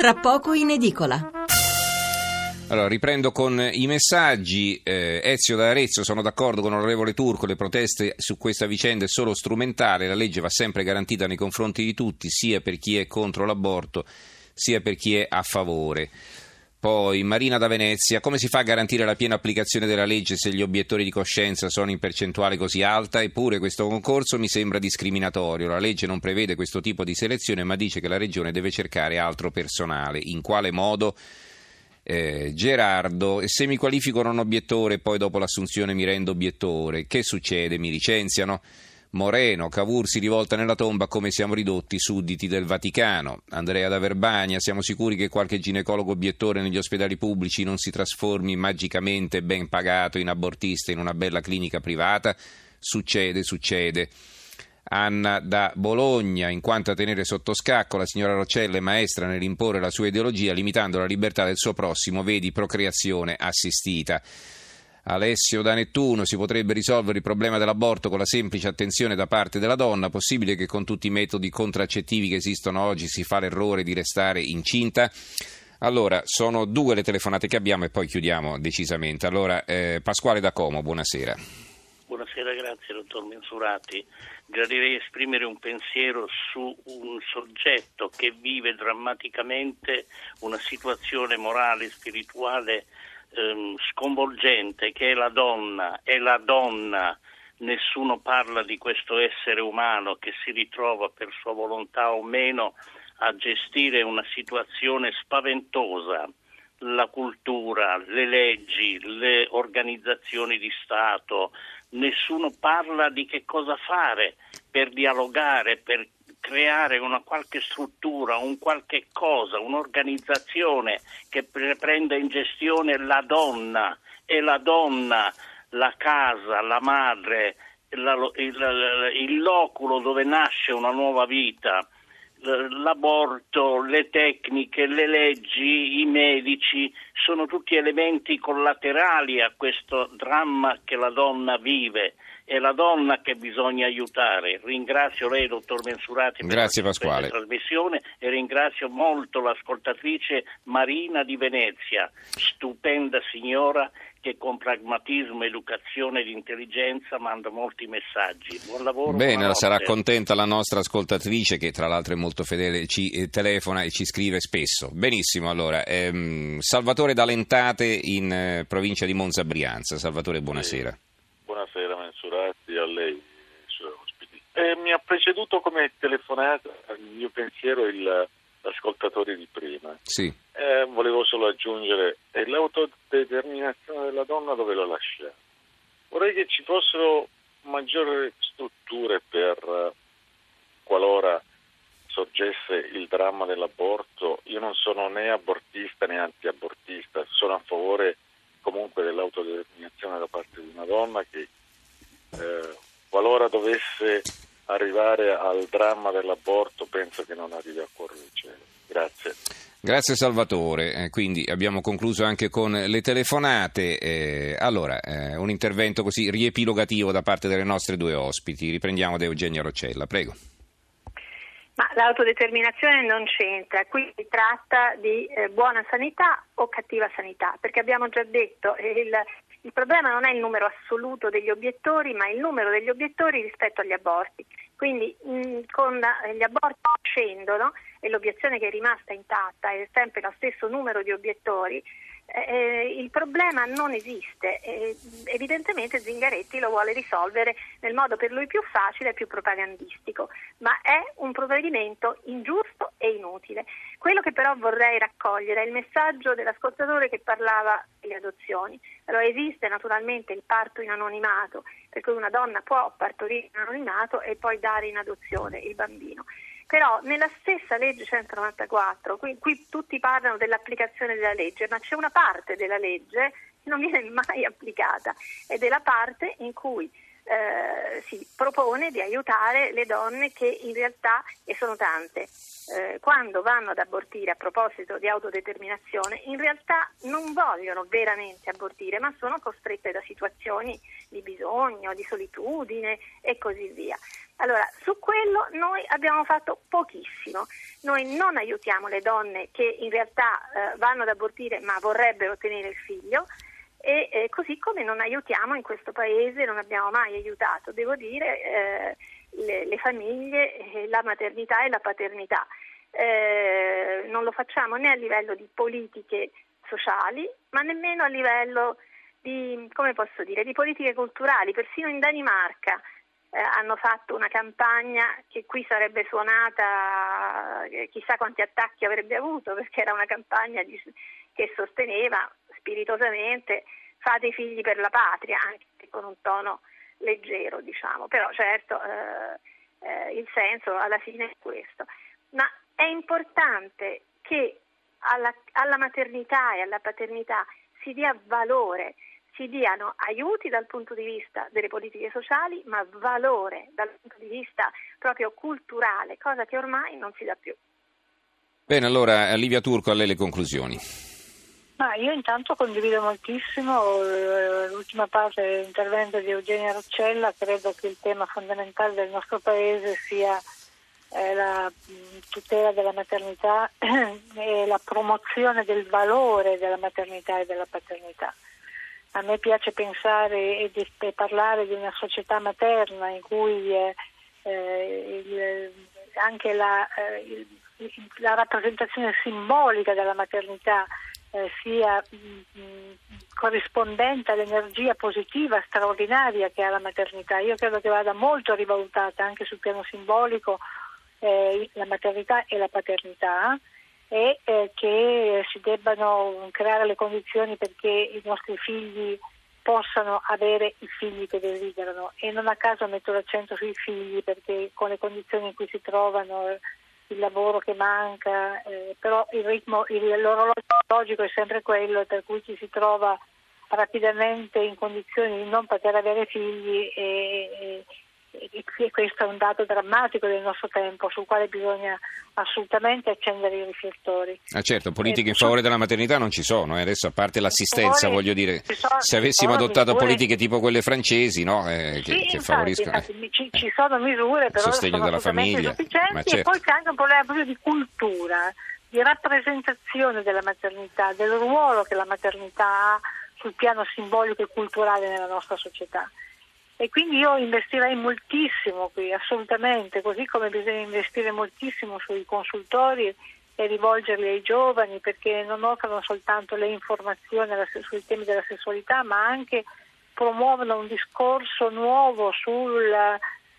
tra poco in edicola. Allora, riprendo con i messaggi. Eh, Ezio da Arezzo, sono d'accordo con l'onorevole Turco, le proteste su questa vicenda è solo strumentale, la legge va sempre garantita nei confronti di tutti, sia per chi è contro l'aborto, sia per chi è a favore. Poi Marina da Venezia, come si fa a garantire la piena applicazione della legge se gli obiettori di coscienza sono in percentuale così alta? Eppure questo concorso mi sembra discriminatorio. La legge non prevede questo tipo di selezione ma dice che la regione deve cercare altro personale. In quale modo? Eh, Gerardo, se mi qualifico non obiettore e poi dopo l'assunzione mi rendo obiettore, che succede? Mi licenziano? Moreno, Cavour si rivolta nella tomba come siamo ridotti sudditi del Vaticano. Andrea da Verbania, siamo sicuri che qualche ginecologo obiettore negli ospedali pubblici non si trasformi magicamente ben pagato in abortista in una bella clinica privata? Succede, succede. Anna da Bologna, in quanto a tenere sotto scacco la signora Roccella è maestra nell'imporre la sua ideologia limitando la libertà del suo prossimo, vedi procreazione assistita. Alessio da Nettuno, si potrebbe risolvere il problema dell'aborto con la semplice attenzione da parte della donna, possibile che con tutti i metodi contraccettivi che esistono oggi si fa l'errore di restare incinta? Allora, sono due le telefonate che abbiamo e poi chiudiamo decisamente. Allora, eh, Pasquale da Como, buonasera. Buonasera, grazie dottor Mensurati. Gradirei esprimere un pensiero su un soggetto che vive drammaticamente una situazione morale e spirituale ehm, sconvolgente che è la donna, è la donna, nessuno parla di questo essere umano che si ritrova per sua volontà o meno a gestire una situazione spaventosa. La cultura, le leggi, le organizzazioni di Stato, nessuno parla di che cosa fare per dialogare, per creare una qualche struttura, un qualche cosa, un'organizzazione che prenda in gestione la donna e la donna, la casa, la madre, la, il, il loculo dove nasce una nuova vita l'aborto, le tecniche, le leggi, i medici sono tutti elementi collaterali a questo dramma che la donna vive è la donna che bisogna aiutare. Ringrazio lei, dottor Mensurati, per Grazie, questa trasmissione e ringrazio molto l'ascoltatrice Marina di Venezia, stupenda signora che con pragmatismo, educazione ed intelligenza manda molti messaggi. Buon lavoro. Bene, sarà contenta la nostra ascoltatrice che tra l'altro è molto fedele, ci eh, telefona e ci scrive spesso. Benissimo, allora, ehm, Salvatore D'Alentate in eh, provincia di Monza Brianza. Salvatore, buonasera. Sì. Mensurati, a lei, suoi ospiti. Eh, mi ha preceduto come telefonata il mio pensiero il, l'ascoltatore di prima. Sì. Eh, volevo solo aggiungere, l'autodeterminazione della donna dove la lascia? Vorrei che ci fossero maggiori strutture per qualora sorgesse il dramma dell'aborto. Io non sono né abortista né antiabortista, sono a favore comunque dell'autodeterminazione da parte di una donna che eh, qualora dovesse arrivare al dramma dell'aborto, penso che non arrivi a cuore del cielo. Grazie. Grazie Salvatore, eh, quindi abbiamo concluso anche con le telefonate. Eh, allora, eh, un intervento così riepilogativo da parte delle nostre due ospiti. Riprendiamo da Eugenia Roccella, prego. Ma l'autodeterminazione non c'entra, qui si tratta di eh, buona sanità o cattiva sanità, perché abbiamo già detto il il problema non è il numero assoluto degli obiettori, ma il numero degli obiettori rispetto agli aborti. Quindi mh, con gli aborti scendono e l'obiezione che è rimasta intatta è sempre lo stesso numero di obiettori, eh, il problema non esiste. Eh, evidentemente Zingaretti lo vuole risolvere nel modo per lui più facile e più propagandistico, ma è un provvedimento ingiusto e inutile. Quello che però vorrei raccogliere è il messaggio dell'ascoltatore che parlava delle adozioni. Allora, esiste naturalmente il parto in anonimato, per cui una donna può partorire in anonimato e poi dare in adozione il bambino. Però nella stessa legge 194, qui, qui tutti parlano dell'applicazione della legge, ma c'è una parte della legge che non viene mai applicata ed è la parte in cui eh, si propone di aiutare le donne che in realtà, e sono tante, eh, quando vanno ad abortire a proposito di autodeterminazione, in realtà non vogliono veramente abortire, ma sono costrette da situazioni di bisogno, di solitudine e così via. Allora, su quello noi abbiamo fatto pochissimo. Noi non aiutiamo le donne che in realtà eh, vanno ad abortire ma vorrebbero ottenere il figlio e eh, così come non aiutiamo in questo paese, non abbiamo mai aiutato, devo dire, eh, le, le, famiglie, eh, la maternità e la paternità. Eh, non lo facciamo né a livello di politiche sociali, ma nemmeno a livello di, dire, di politiche culturali. Persino in Danimarca eh, hanno fatto una campagna che qui sarebbe suonata, eh, chissà quanti attacchi avrebbe avuto, perché era una campagna di, che sosteneva spiritosamente fate i figli per la patria, anche con un tono leggero, diciamo, però certo eh, eh, il senso alla fine è questo. Ma è importante che alla, alla maternità e alla paternità si dia valore, si diano aiuti dal punto di vista delle politiche sociali, ma valore dal punto di vista proprio culturale, cosa che ormai non si dà più. Bene, allora Livia Turco, a lei le conclusioni. Ma io intanto condivido moltissimo eh, l'ultima parte dell'intervento di Eugenia Roccella, credo che il tema fondamentale del nostro Paese sia eh, la tutela della maternità e la promozione del valore della maternità e della paternità. A me piace pensare e, di, e parlare di una società materna in cui eh, eh il, anche la, eh, il, la rappresentazione simbolica della maternità eh, sia mh, mm, mm, corrispondente all'energia positiva straordinaria che ha la maternità. Io credo che vada molto rivalutata anche sul piano simbolico eh, la maternità e la paternità e eh, che si debbano creare le condizioni perché i nostri figli possano avere i figli che desiderano e non a caso metto l'accento sui figli perché con le condizioni in cui si trovano il lavoro che manca, eh, però il ritmo, il, l'orologico è sempre quello per cui ci si trova rapidamente in condizioni di non poter avere figli e, e, e questo è un dato drammatico del nostro tempo sul quale bisogna assolutamente accendere i riflettori. Ah certo, politiche in favore della maternità non ci sono, eh. adesso a parte l'assistenza Vuole, voglio dire, sono, se avessimo adottato misure... politiche tipo quelle francesi no? eh, che, sì, che infatti, favoriscono infatti, eh, ci, ci, sono misure però sostegno sono della famiglia, certo. e poi c'è anche un problema proprio di cultura, di rappresentazione della maternità, del ruolo che la maternità ha sul piano simbolico e culturale nella nostra società. E quindi io investirei moltissimo qui, assolutamente, così come bisogna investire moltissimo sui consultori e rivolgerli ai giovani perché non offrono soltanto le informazioni sui temi della sessualità, ma anche promuovono un discorso nuovo sul,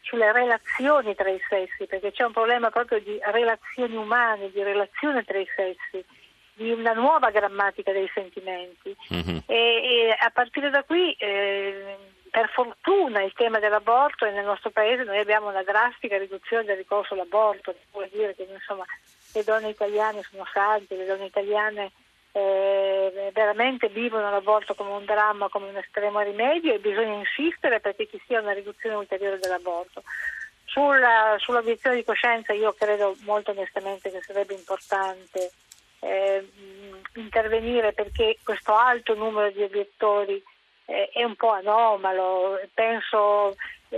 sulle relazioni tra i sessi, perché c'è un problema proprio di relazioni umane, di relazione tra i sessi di una nuova grammatica dei sentimenti mm-hmm. e, e, a partire da qui eh, per fortuna il tema dell'aborto e nel nostro paese noi abbiamo una drastica riduzione del ricorso all'aborto, vuol dire che insomma, le donne italiane sono sagge, le donne italiane eh, veramente vivono l'aborto come un dramma, come un estremo rimedio e bisogna insistere perché ci sia una riduzione ulteriore dell'aborto. Sulla, sull'obiezione di coscienza io credo molto onestamente che sarebbe importante eh, intervenire perché questo alto numero di obiettori è un po' anomalo, penso,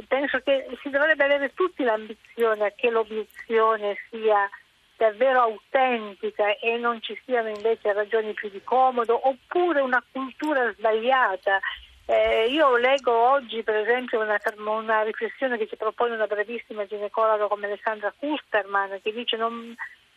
penso, che si dovrebbe avere tutti l'ambizione che l'obiezione sia davvero autentica e non ci siano invece ragioni più di comodo oppure una cultura sbagliata. Eh, io leggo oggi per esempio una, una, riflessione che ci propone una bravissima ginecologa come Alessandra Kusterman che dice non,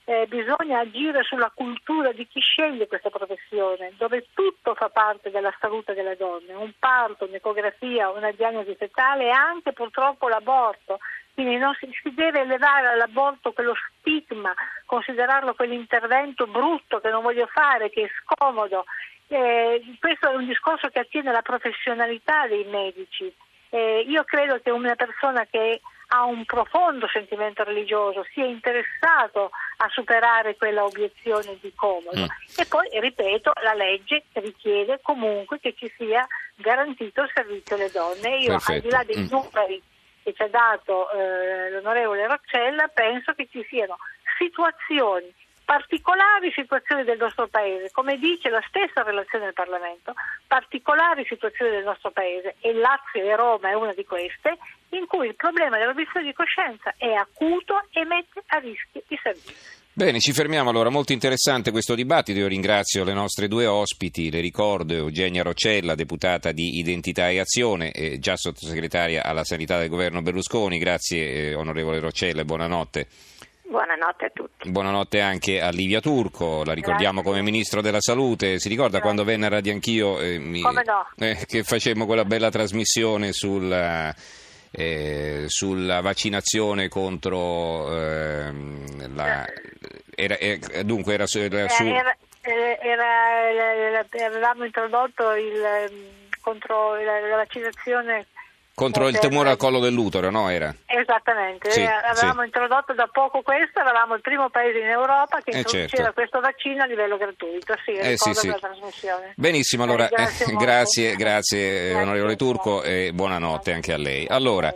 eh, bisogna agire sulla cultura di chi sceglie questa professione, dove tutto fa parte della salute delle donne, un parto, un'ecografia, una diagnosi fetale e anche purtroppo l'aborto. Quindi non si, si deve elevare all'aborto quello stigma, considerarlo quell'intervento brutto che non voglio fare, che è scomodo. Eh, questo è un discorso che attiene alla professionalità dei medici. Eh, io credo che una persona che ha un profondo sentimento religioso, sia interessato a superare quella obiezione di comodo. Mm. E poi, ripeto, la legge richiede comunque che ci sia garantito il servizio alle donne. Io, Perfetto. al di là dei mm. numeri che ci ha dato eh, l'onorevole Roccella, penso che ci siano situazioni particolari situazioni del nostro Paese, come dice la stessa relazione del Parlamento, particolari situazioni del nostro Paese e Lazio e Roma è una di queste, in cui il problema dell'obiezione di coscienza è acuto e mette a rischio i servizi. Bene, ci fermiamo allora, molto interessante questo dibattito, io ringrazio le nostre due ospiti, le ricordo Eugenia Roccella, deputata di Identità e Azione, e già sottosegretaria alla Sanità del governo Berlusconi, grazie eh, onorevole Roccella e buonanotte. Buonanotte a tutti. Buonanotte anche a Livia Turco, la ricordiamo Grazie. come Ministro della Salute, si ricorda Grazie. quando venne a Radio Anch'io eh, mi- Come no. eh, che facemmo quella bella trasmissione sulla, eh, sulla vaccinazione contro ehm, la... Era, eh, dunque era, su- era su... Eh, Era, eh, era- era- avevamo introdotto il, ehm, contro la, la vaccinazione contro il tumore al collo dell'utero, no? Era? Esattamente, Sì, Eh, avevamo sì. introdotto da poco questo, eravamo il primo paese in Europa che Eh, introduceva certo. questo vaccino a livello gratuito, sì, Eh, sì, sì. Benissimo, Eh, allora grazie molto. grazie, grazie eh, Grazie, onorevole Turco grazie. e buonanotte anche a lei. Allora,